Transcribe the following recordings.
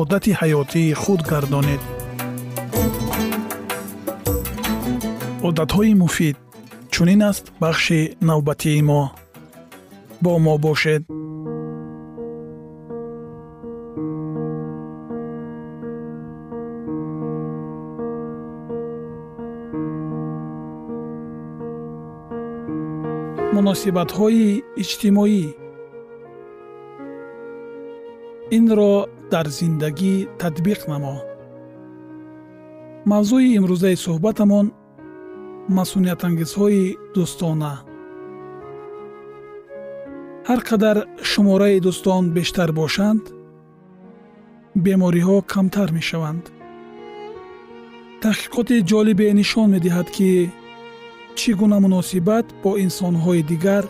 одати ҳаётии худ гардонед. Одатҳои муфид чунин аст бахши навбатии мо. Бо мо бошед. Муносибатҳои иҷтимоӣ. Инро дар зиндагӣ татбиқ намо мавзӯи имрӯзаи суҳбатамон масъуниятангезҳои дӯстона. Ҳар қадар шумораи дӯстон бештар бошанд бемориҳо камтар мешаванд. Таҳқиқоти ҷолибе нишон медиҳад ки чӣ гуна муносибат бо инсонҳои дигар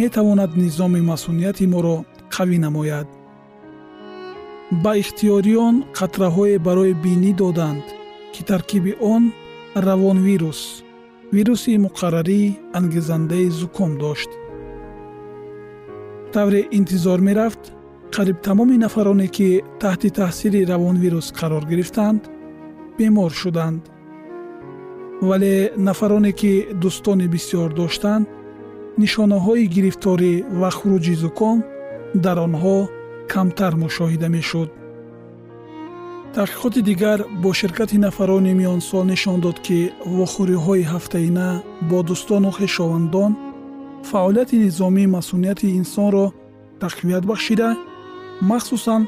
метавонад низоми масъунияти моро қавӣ намояд ба ихтиёриён қатраҳое барои бинӣ доданд ки таркиби он равонвирус вируси муқаррарӣ ангезандаи зуком дошт. Тавре интизор мерафт қариб тамоми нафароне ки таҳти таъсири равонвирус қарор гирифтанд бемор шуданд. Вале нафароне ки дӯстони бисьёр доштанд нишонаҳои гирифторӣ ва хуруҷи зуком дар онҳо камтар мушоҳида мешуд. Таҳқиқоти дигар бо ширкати нафарони миёнсол нишон дод ки вохӯриҳои ҳафтаина бо дӯстону хешовандон фаъолияти низомии масъунияти инсонро тақвият бахшида махсусан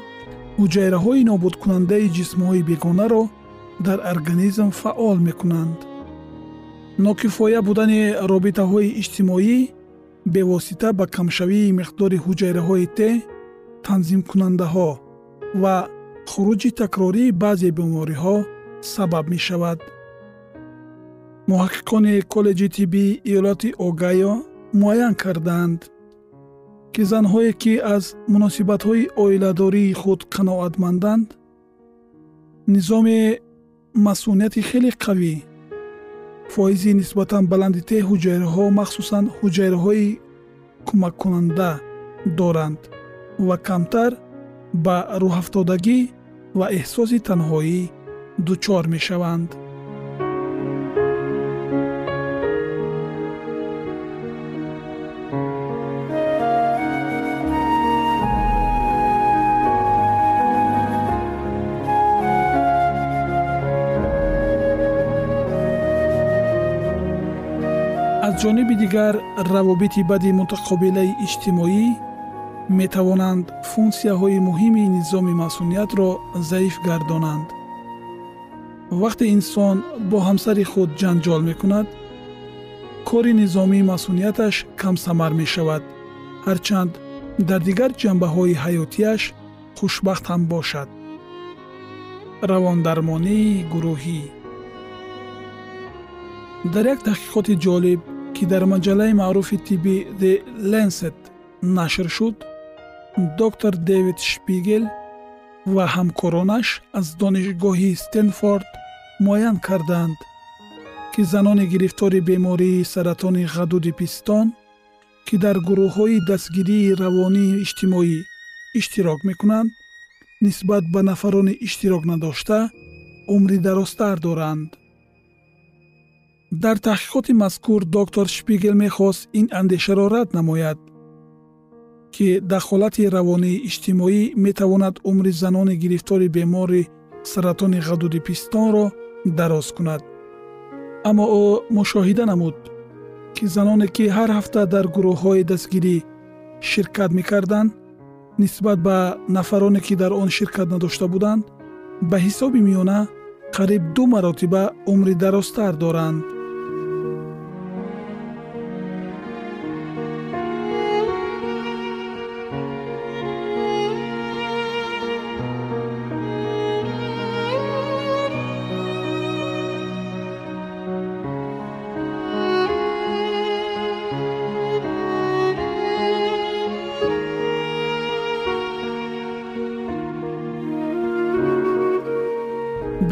ҳуҷайраҳои нобудкунандаи ҷисмҳои бегонаро дар организм фаъол мекунанд. Нокифоя будани робитаҳои иҷтимоӣ бевосита ба камшавии миқдори ҳуҷайраҳои т танзимкунандаҳо ва хуруҷи такрории баъзе бемориҳо сабаб мешавад. Муҳаққиқони коллеҷи тиббии иёлоти огайо муайян карданд ки занҳое ки аз муносибатҳои оиладории худ қаноатманданд низоми масъунияти хеле қавӣ. Фоизи нисбатан баланди те ҳуҷайраҳо махсусан ҳуҷайраҳои кӯмаккунанда доранд ва камтар ба рӯҳафтодагӣ ва эҳсоси танҳоӣ дучор мешаванд. Аз ҷониби дигар равобити бади мутақобилаи иҷтимоӣ метавонанд функсияҳои муҳими низоми масуниятро заиф гардонанд. Вақте инсон бо ҳамсари худ ҷанҷол мекунад кори низомии масунияташ камсамар мешавад. Ҳарчанд дар дигар ҷанбаҳои ҳаётияш хушбахт ҳам бошад. Равондармонии гурӯҳӣ дар як таҳқиқоти ҷолиб ки дар маҷаллаи маъруфи тибби the lancet нашр шуд доктор дэвид шпигел ва ҳамкоронаш аз донишгоҳи стенфорд муайян карданд ки занони гирифтори бемории саратони ғадуди пистон ки дар гурӯҳҳои дастгирии равонии иҷтимоӣ иштирок мекунанд нисбат ба нафарони иштирок надошта умри дарозтар доранд. Дар таҳқиқоти мазкур доктор шпигел мехост ин андешаро рад намояд ки дахолати равонии иҷтимоӣ метавонад умри занони гирифтори бемори саратони ғадуди пистонро дароз кунад. Аммо ӯ мушоҳида намуд ки заноне ки ҳар ҳафта дар гурӯҳҳои дастгирӣ ширкат мекарданд нисбат ба нафароне ки дар он ширкат надошта буданд ба ҳисоби миёна қариб ду маротиба умри дарозтар доранд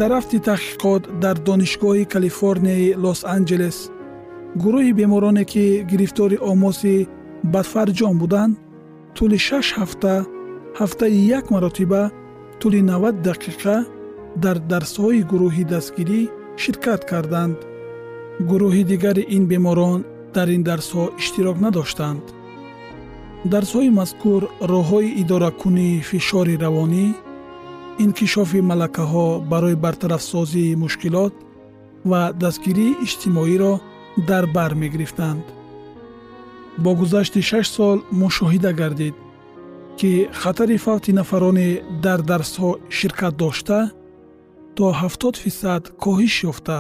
дар рафти таҳқиқот дар донишгоҳи калифорнияи лос анҷелес. Гурӯҳи бемороне ки гирифтори омоси бадфарҷом буданд тӯли шаш ҳафта ҳафтаи як маротиба тӯли навад дақиқа дар дарсҳои гурӯҳи дастгирӣ ширкат карданд. Гурӯҳи дигари ин беморон дар ин дарсҳо иштирок надоштанд. Дарсҳои мазкур роҳҳои идоракунии фишори равонӣ инкишофи малакаҳо барои бартарафсозии мушкилот ва дастгирии иҷтимоиро дар бар мегирифтанд. Бо гузашти шаш сол мушоҳида гардид ки хатари фавти нафароне дар дарсҳо ширкат дошта то 70 фисад коҳиш ёфта.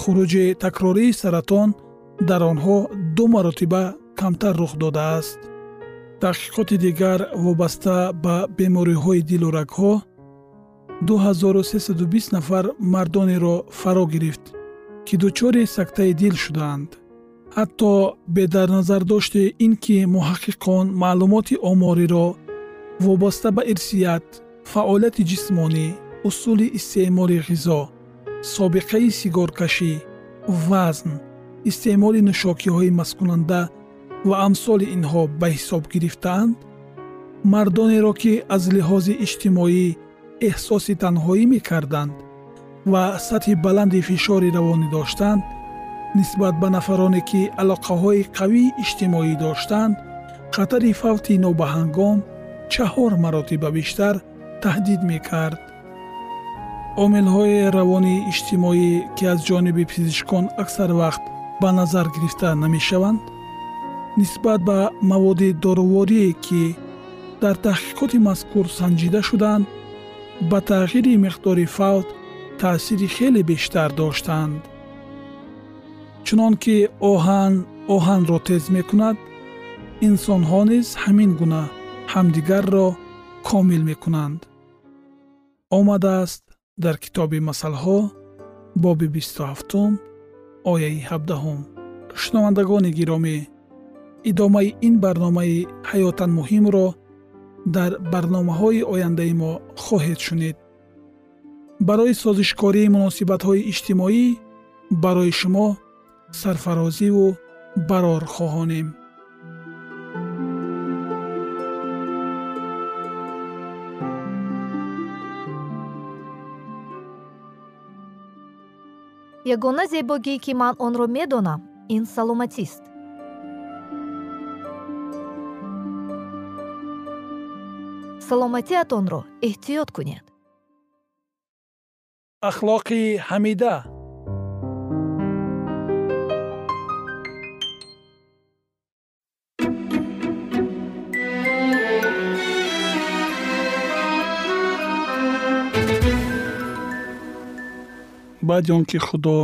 Хуруҷи такрории саратон дар онҳо ду маротиба камтар рух додааст. Таҳқиқоти дигар вобаста ба бемориҳои дилу рагҳо 2320 нафар мардонеро фаро гирифт ки дучори сактаи дил шудаанд. Ҳатто бедарназардошти ин ки муҳаққиқон маълумоти омориро вобаста ба ирсият фаъолияти ҷисмонӣ усули истеъмоли ғизо собиқаи сигоркашӣ вазн истеъмоли нӯшокиҳои масткунанда ва амсоли инҳо ба ҳисоб гирифтаанд мардонеро ки аз лиҳози иҷтимоӣ эҳсоси танҳоӣ мекарданд ва сатҳи баланди фишори равонӣ доштанд нисбат ба нафароне ки алоқаҳои қавии иҷтимоӣ доштанд хатари фавти нобаҳангом чаҳор маротиба бештар таҳдид мекард. Омилҳои равонии иҷтимоӣ ки аз ҷониби пизишкон аксар вақт ба назар гирифта намешаванд нисбат ба маводи доруворие ки дар таҳқиқоти мазкур санҷида шуданд ба тағйири миқдори фавт таъсири хеле бештар доштанд. Чунон ки оҳан оҳанро тез мекунад инсонҳо низ ҳамин гуна ҳамдигарро комил мекунанд. Омадааст дар китоби масъалҳо боби бисту ҳафтум ояи ҳабдаҳум. Шунавандагони гиромӣ идомаи ин барномаи ҳаётан муҳимро дар барномаҳои ояндаи мо хоҳед шунид. Барои созишкории муносибатҳои иҷтимоӣ барои шумо сарфарозиву барор хоҳонем. Ягона зебогие ки ман онро медонам ин саломатист. Саломатиатонро эҳтиёт кунед. Ахлоқи ҳамида. Баъди он ки худо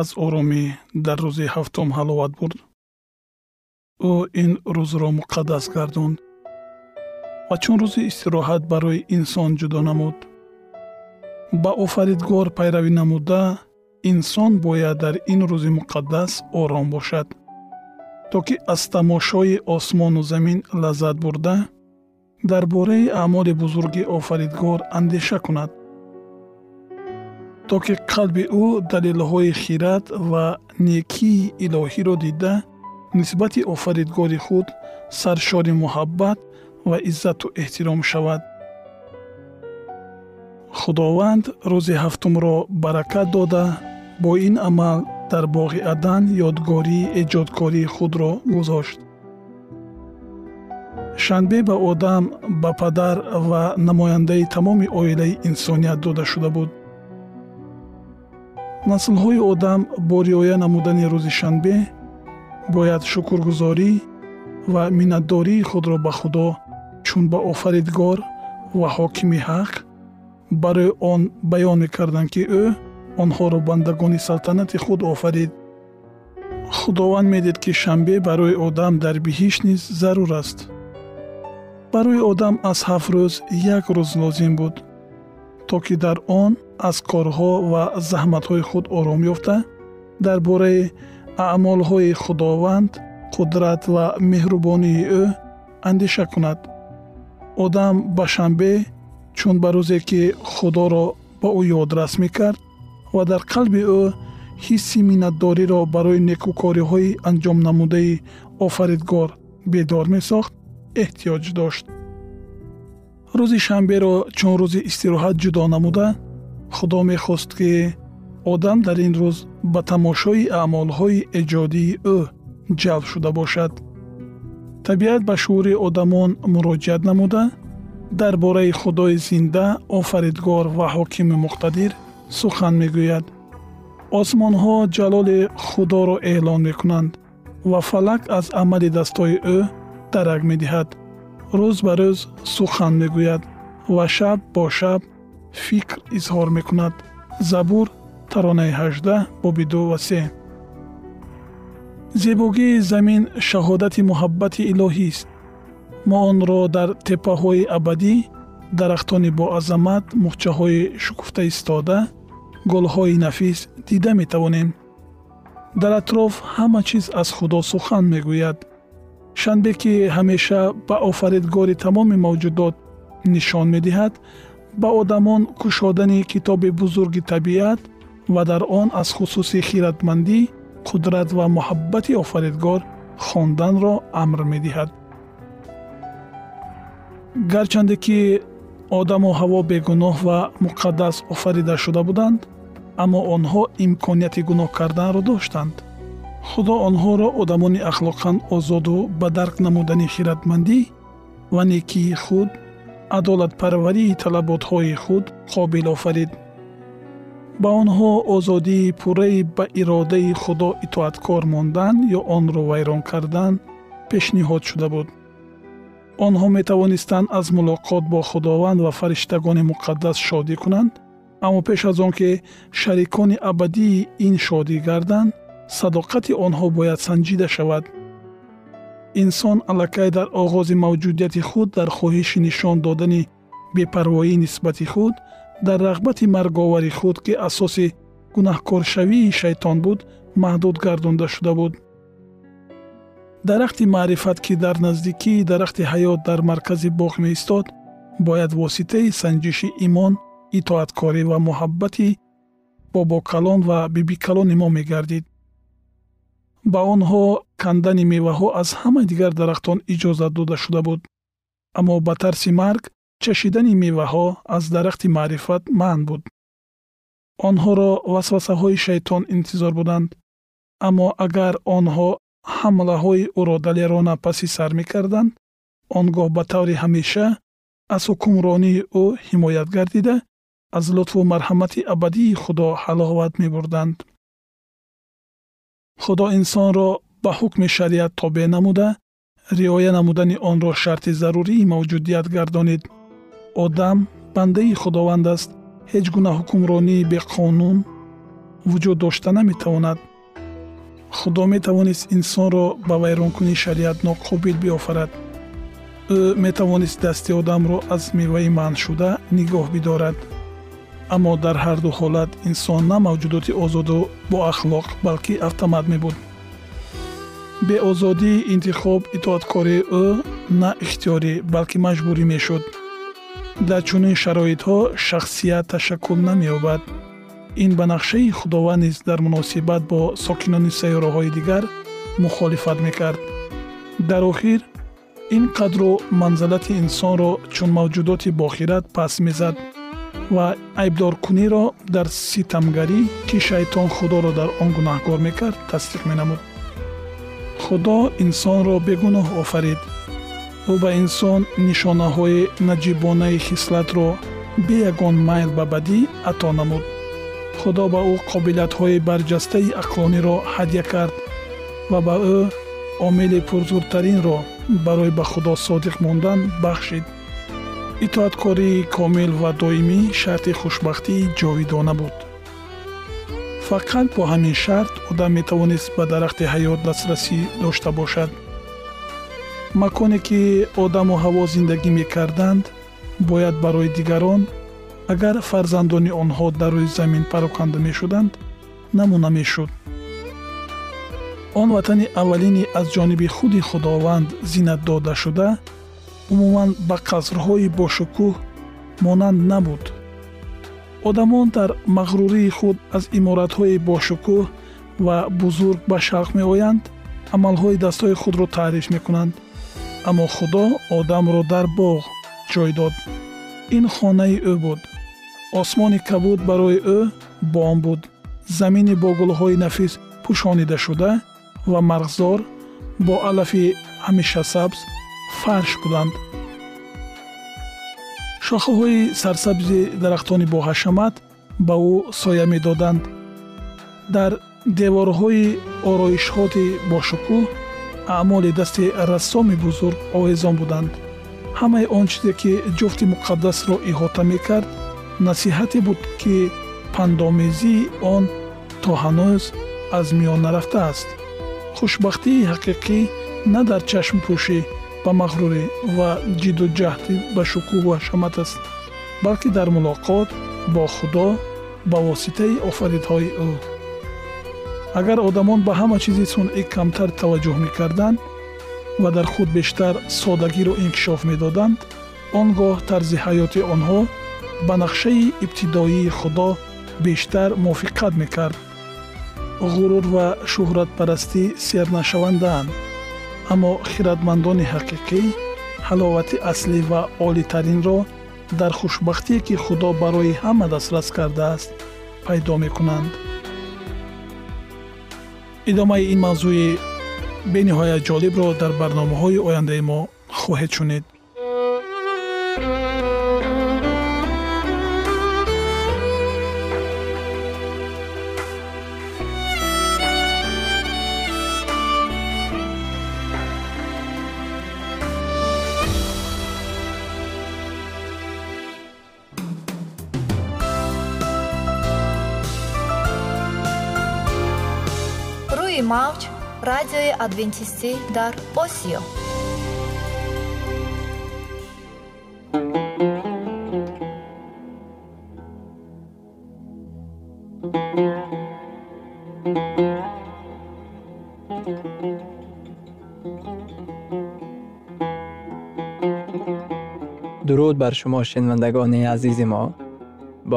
аз оромӣ дар рӯзи ҳафтум ҳаловат бурд ӯ ин рӯзро муқаддас гардонд ва чун рӯзи истироҳат барои инсон ҷудо намуд. Ба офаридгор пайравӣ намуда инсон бояд дар ин рӯзи муқаддас ором бошад. То ки аз тамошои осмону замин лаззат бурда дар бораи аъмоли бузурги офаридгор андеша кунад. То ки қалби ӯ далелҳои хират ва некии илоҳиро дида нисбати офаридгори худ саршори муҳаббат ва иззату эҳтиром шавад. Худованд рӯзи ҳафтумро баракат дода бо ин амал дар боғи адан ёдгории эҷодкории худро гузошт. Шанбе ба одам ба падар ва намояндаи тамоми оилаи инсоният дода шуда буд. Наслҳои одам бо риоя намудани рӯзи шанбе бояд шукргузорӣ ва миннатдории худро ба худо чун ба офаридгор ва ҳокими ҳақ барои он баён мекарданд ки ӯ онҳоро бандагони салтанати худ офарид. Худованд медид ки шанбе барои одам дар биҳишт низ зарур аст. Барои одам аз ҳафт рӯз як рӯз лозим буд. То ки дар он аз корҳо ва заҳматҳои худ ором ёфта дар бораи аъмолҳои худованд қудрат ва меҳрубонии ӯ андеша кунад одам ба шанбе чун ба рӯзе ки худоро ба ӯ ёдрас мекард ва дар қалби ӯ ҳисси миннатдориро барои некӯкориҳои анҷомнамудаи офаридгор бедор месохт эҳтиёҷ дошт. рӯзи шанберо чун рӯзи истироҳат ҷудо намуда худо мехост ки одам дар ин рӯз ба тамошои аъмолҳои эҷодии ӯ ҷалб шуда бошад табиат ба шуури одамон муроҷиат намуда дар бораи худои зинда офаридгор ва ҳокими муқтадир сухан мегӯяд. Осмонҳо ҷалоли худоро эълон мекунанд ва фалак аз амали дастҳои ӯ дарак медиҳад. Рӯз ба рӯз сухан мегӯяд ва шаб бо шаб фикр изҳор мекунад. Забур таронаи 18 боби 2 ва 3 зебогии замин шаҳодати муҳаббати илоҳист мо онро дар теппаҳои абадӣ дарахтони боазамат мухчаҳои шукуфта истода гулҳои нафис дида метавонем. Дар атроф ҳама чиз аз худо сухан мегӯяд. Шанбе ки ҳамеша ба офаридгори тамоми мавҷудот нишон медиҳад ба одамон кушодани китоби бузурги табиат ва дар он аз хусуси хиратмандӣ қудрат ва муҳаббати офаридгор хонданро амр медиҳад. Гарчанде ки одаму ҳаво бегуноҳ ва муқаддас офарида шуда буданд аммо онҳо имконияти гуноҳ карданро доштанд. Худо онҳоро одамони ахлоқан озоду ба дарк намудани хиратмандӣ ва некии худ адолатпарварии талаботҳои худ қобил офарид ба онҳо озодии пурраи ба иродаи худо итоаткор мондан ё онро вайрон кардан пешниҳод шуда буд. Онҳо метавонистанд аз мулоқот бо худованд ва фариштагони муқаддас шодӣ кунанд аммо пеш аз он ки шарикони абадии ин шодӣ гарданд садоқати онҳо бояд санҷида шавад. Инсон аллакай дар оғози мавҷудияти худ дар хоҳиши нишон додани бепарвоӣ нисбати худ дар рағбати марговари худ ки асоси гунаҳкоршавии шайтон буд маҳдуд гардонда шуда буд. Дарахти маърифат ки дар наздикии дарахти ҳаёт дар маркази боғ меистод бояд воситаи санҷиши имон итоаткорӣ ва муҳаббати бобокалон ва бибикалони мо мегардид. Ба онҳо кандани меваҳо аз ҳамаи дигар дарахтон иҷозат дода шуда буд. Аммо ба тарси марг чашидани меваҳо аз дарахти маърифат манъ буд. Онҳоро васвасаҳои шайтон интизор буданд аммо агар онҳо ҳамлаҳои ӯро далерона паси сар мекарданд он гоҳ ба таври ҳамеша аз ҳукмронии ӯ ҳимоят гардида аз лутфу марҳамати абадии худо ҳаловат мебурданд. Худо инсонро ба ҳукми шариат тобеъ намуда риоя намудани онро шарти зарурии мавҷудият гардонид одам бандаи худованд аст ҳеҷ гуна ҳукмронии беқонун вуҷуд дошта наметавонад. Худо метавонист инсонро ба вайронкунии шариат ноқобил биёфарад ӯ метавонист дасти одамро аз меваи манъшуда нигоҳ бидорад. Аммо дар ҳарду ҳолат инсон на мавҷудоти озоду боахлоқ балки автомат мебуд беозодии интихоб итоаткории ӯ на ихтиёрӣ балки маҷбурӣ мешуд дар чунин шароитҳо шахсият ташаккул намеёбад. Ин ба нақшаи худованд низ дар муносибат бо сокинони сайёраҳои дигар мухолифат мекард. Дар охир ин қадру манзалати инсонро чун мавҷудоти бохират паст мезад ва айбдоркуниро дар ситамгарӣ ки шайтон худоро дар он гунаҳкор мекард тасдиқ менамуд. Худо инсонро бегуноҳ офарид ӯ ба инсон нишонаҳои наҷибонаи хислатро бе ягон майл ба бадӣ ато намуд. Худо ба ӯ қобилиятҳои барҷастаи ақлониро ҳадя кард ва ба ӯ омили пурзуртаринро барои ба худо содиқ мондан бахшид. Итоаткории комил ва доимӣ шарти хушбахтии ҷовидона буд. Фақат бо ҳамин шарт одам метавонист ба дарахти ҳаёт дастрасӣ дошта бошад маконе ки одаму ҳаво зиндагӣ мекарданд бояд барои дигарон агар фарзандони онҳо дар рӯи замин пароканда мешуданд намуна мешуд. Он ватани аввалини аз ҷониби худи худованд зинат додашуда умуман ба қасрҳои бошукӯҳ монанд набуд. Одамон дар мағрурии худ аз иморатҳои бошукӯҳ ва бузург ба шавқ меоянд амалҳои дастҳои худро таъриф мекунанд аммо худо одамро дар боғ ҷой дод. Ин хонаи ӯ буд. Осмони кабуд барои ӯ бом буд. Замини бо гулҳои нафис пӯшонидашуда ва марғзор бо алафи ҳамешасабз фарш буданд. Шохаҳои сарсабзи дарахтони боҳашамат ба ӯ соя медоданд. Дар деворҳои ороишҳоти бошукӯҳ аъмоли дасти рассоми бузург овезон буданд. Ҳамаи он чизе ки ҷуфти муқаддасро иҳота мекард насиҳате буд ки пандомезии он то ҳанӯз аз миён нарафтааст хушбахтии ҳақиқӣ на дар чашмпӯшӣ ба мағрурӣ ва ҷиддуҷаҳдӣ ба шукӯҳу ҳашамат аст балки дар мулоқот бо худо ба воситаи офаридҳои ӯ агар одамон ба ҳама чизи сунъӣ камтар таваҷҷӯҳ мекарданд ва дар худ бештар содагиро инкишоф медоданд он гоҳ тарзи ҳаёти онҳо ба нақшаи ибтидоии худо бештар мувофиқат мекард. ғурур ва шӯҳратпарастӣ сернашавандаанд аммо хиратмандони ҳақиқӣ ҳаловати аслӣ ва олитаринро дар хушбахтие ки худо барои ҳама дастрас кардааст пайдо мекунанд идомаи ин мавзӯи бениҳоят ҷолибро дар барномаҳои ояндаи мо хоҳед шунид мавҷ радиои адвентистӣ дар осиё дуруд бар шумо шинавандагони азизи мо бо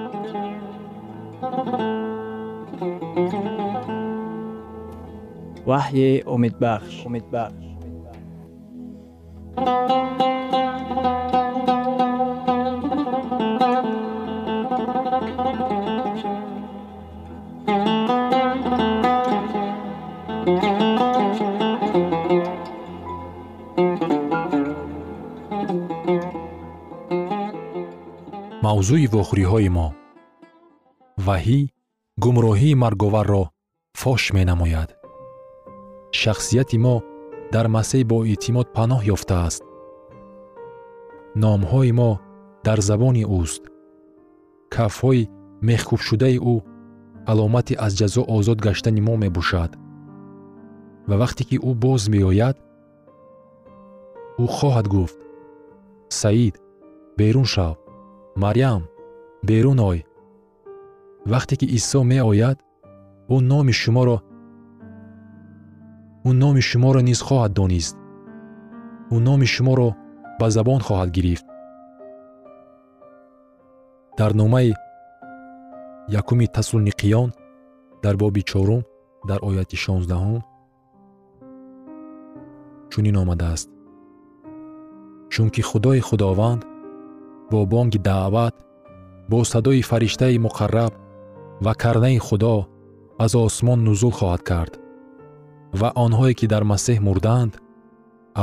ваҳйи умедбахш умедбахш мавзӯи вохӯриҳои мо. Ваҳӣ гумроҳии марговарро фош менамояд шахсияти мо дар масеҳ бо эътимод паноҳ ёфтааст. Номҳои мо дар забони ӯст. Кафҳои мехкӯбшудаи ӯ аломати аз ҷазо озод гаштани мо мебошад. Ва вақте ки ӯ боз меояд ӯ хоҳад гуфт саид берун шав марьям берун ой вақте ки исо меояд ӯ номи шуморо ӯ номи шуморо низ хоҳад донист ӯ номи шуморо ба забон хоҳад гирифт дар номаи якуми таслуниқиён дар боби чорум дар ояти шонздаҳум чунин омадааст чунки худои худованд бо бонги даъват бо садои фариштаи муқарраб ва карнаи худо аз осмон нузул хоҳад кард ва онҳое ки дар масеҳ мурдаанд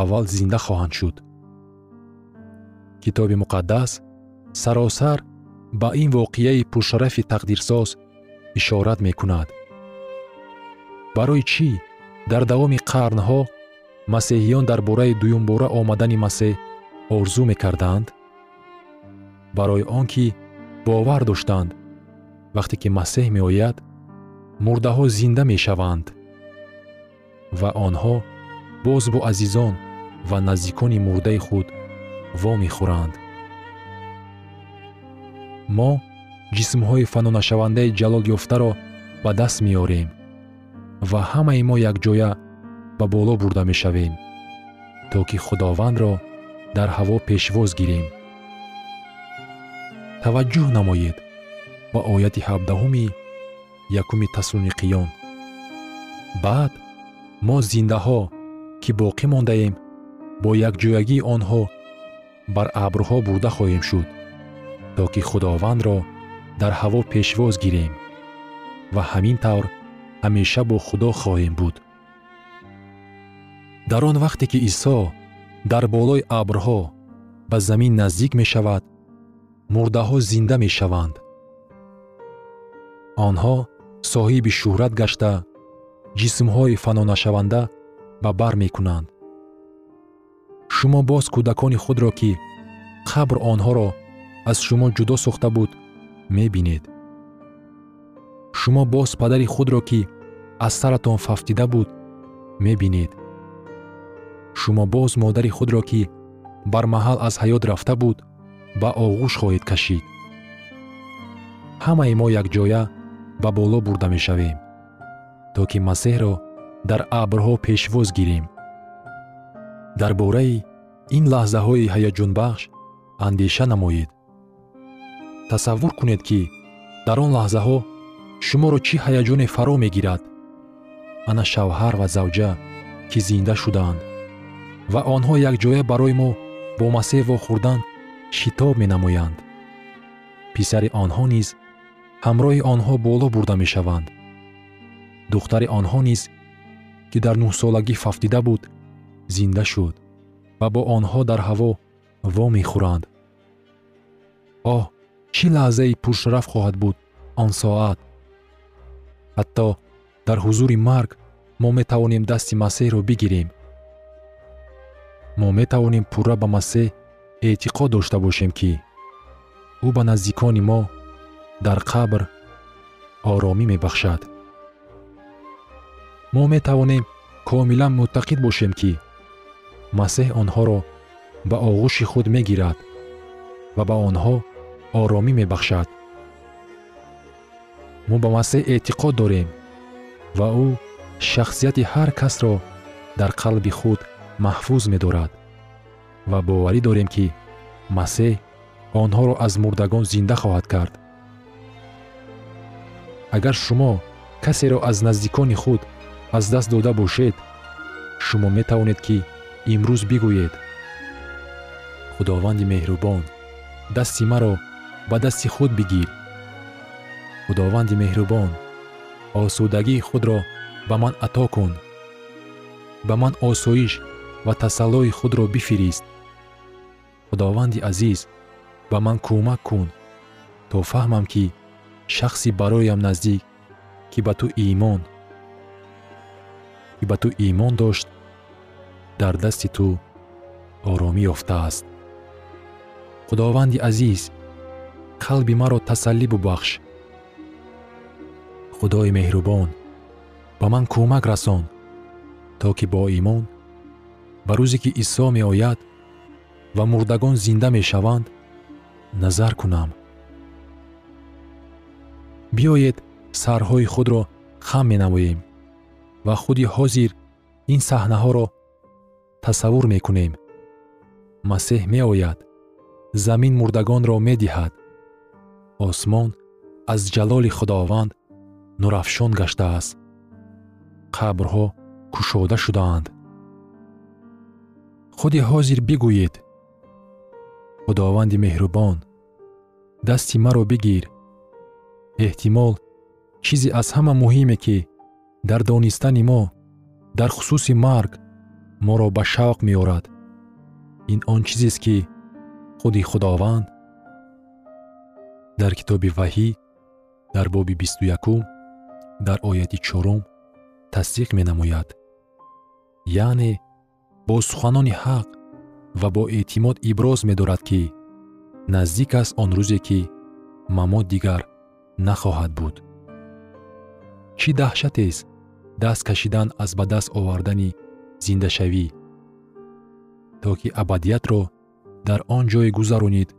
аввал зинда хоҳанд шуд. Китоби муқаддас саросар ба ин воқеаи пуршарафи тақдирсоз ишорат мекунад. Барои чӣ? Дар давоми қарнҳо масеҳиён дар бораи дуюмбора омадани масеҳ орзу мекарданд? Барои он ки бовар доштанд вақте ки масеҳ меояд мурдаҳо зинда мешаванд ва онҳо боз бо азизон ва наздикони мурдаи худ вомехӯранд. Мо ҷисмҳои фанонашавандаи ҷалолёфтаро ба даст меорем ва ҳамаи мо якҷоя ба боло бурда мешавем то ки худовандро дар ҳаво пешвоз гирем. Таваҷҷӯҳ намоед ба ояти ҳабдаҳуми якуми таслуниқиён баъд мо зиндаҳо ки боқӣ мондаем бо якҷоягии онҳо бар абрҳо бурда хоҳем шуд то ки худовандро дар ҳаво пешвоз гирем ва ҳамин тавр ҳамеша бо худо хоҳем буд. Дар он вақте ки исо дар болои абрҳо ба замин наздик мешавад мурдаҳо зинда мешаванд. Онҳо соҳиби шӯҳрат гашта ҷисмҳои фанонашаванда ба бар мекунанд. Шумо боз кӯдакони худро ки қабр онҳоро аз шумо ҷудо сохта буд мебинед. Шумо боз падари худро ки аз саратон фафтида буд мебинед. Шумо боз модари худро ки бармаҳал аз ҳаёт рафта буд ба оғӯш хоҳед кашид. Ҳамаи мо якҷоя ба боло бурда мешавем то ки масеҳро дар абрҳо пешвоз гирем. Дар бораи ин лаҳзаҳои ҳаяҷонбахш андеша намоед. Тасаввур кунед ки дар он лаҳзаҳо шуморо чӣ ҳаяҷоне фаро мегирад? Ана шавҳар ва завҷа ки зинда шудаанд. Ва онҳо якҷоя барои мо бо масеҳ вохӯрдан шитоб менамоянд. Писари онҳо низ ҳамроҳи онҳо боло бурда мешаванд духтари онҳо низ ки дар нӯҳсолагӣ фафтида буд зинда шуд ва бо онҳо дар ҳаво вомехӯранд оҳ чӣ лаҳзаи пуршараф хоҳад буд он соат? Ҳатто дар ҳузури марг мо метавонем дасти масеҳро бигирем. Мо метавонем пурра ба масеҳ эътиқод дошта бошем ки ӯ ба наздикони мо дар қабр оромӣ мебахшад мо метавонем комилан мӯътақид бошем ки масеҳ онҳоро ба оғӯши худ мегирад ва ба онҳо оромӣ мебахшад. Мо ба масеҳ эътиқод дорем ва ӯ шахсияти ҳар касро дар қалби худ маҳфуз медорад ва боварӣ дорем ки масеҳ онҳоро аз мурдагон зинда хоҳад кард. Агар шумо касеро аз наздикони худ аз даст дода бошед. Шумо метавонед ки имрӯз бигӯед. Худованди меҳрубон дасти маро ба дасти худ бигир. Худованди меҳрубон осудагии худро ба ман ато кун. Ба ман осоиш ва тасаллои худро бифирист. Худованди азиз ба ман кӯмак кун то фаҳмам ки шахси бароям наздик ки ба ту имон ки ба ту имон дошт дар дасти ту оромӣ ёфтааст. Худованди азиз қалби маро тасаллӣ бубахш. Худои меҳрубон ба ман кӯмак расон то ки бо имон ба рӯзе ки исо меояд ва мурдагон зинда мешаванд назар кунам. Биёед сарҳои худро хам менамоем ва худи ҳозир ин саҳнаҳоро тасаввур мекунем. Масеҳ меояд замин мурдагонро медиҳад. Осмон аз ҷалоли худованд нурафшон гаштааст. Қабрҳо кушода шудаанд. Худи ҳозир бигӯед худованди меҳрубон дасти маро бигир. Эҳтимол чизе аз ҳама муҳиме ки дар донистани мо дар хусуси марг моро ба шавқ меорад. Ин он чизест ки худи худованд дар китоби ваҳӣ дар боби бисту якум дар ояти чорум тасдиқ менамояд. Яъне бо суханони ҳақ ва бо эътимод иброз медорад ки наздик аст он рӯзе ки мамот дигар нахоҳад буд. Чӣ даҳшатест даст кашидан аз ба даст овардани зиндашавӣ то ки абадиятро дар он ҷое гузаронид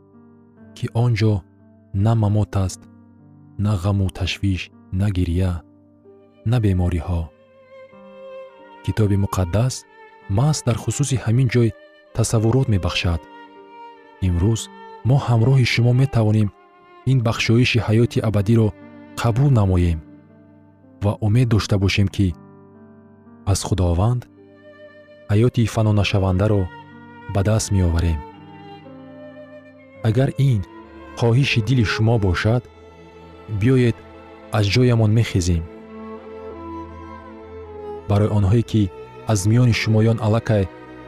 ки он ҷо на мамот аст на ғаму ташвиш на гирья на бемориҳо. Китоби муқаддас маҳз дар хусуси ҳамин ҷой тасаввурот мебахшад. Имрӯз мо ҳамроҳи шумо метавонем ин бахшоиши ҳаёти абадиро қабул намоем ва умед дошта бошем ки аз худованд ҳаёти фанонашавандаро ба даст меоварем. Агар ин хоҳиши дили шумо бошад биёед аз ҷоямон мехезем. Барои онҳое ки аз миёни шумоён аллакай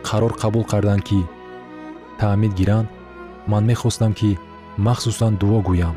қарор қабул карданд ки таъмид гиранд ман мехостам ки махсусан дуо гӯям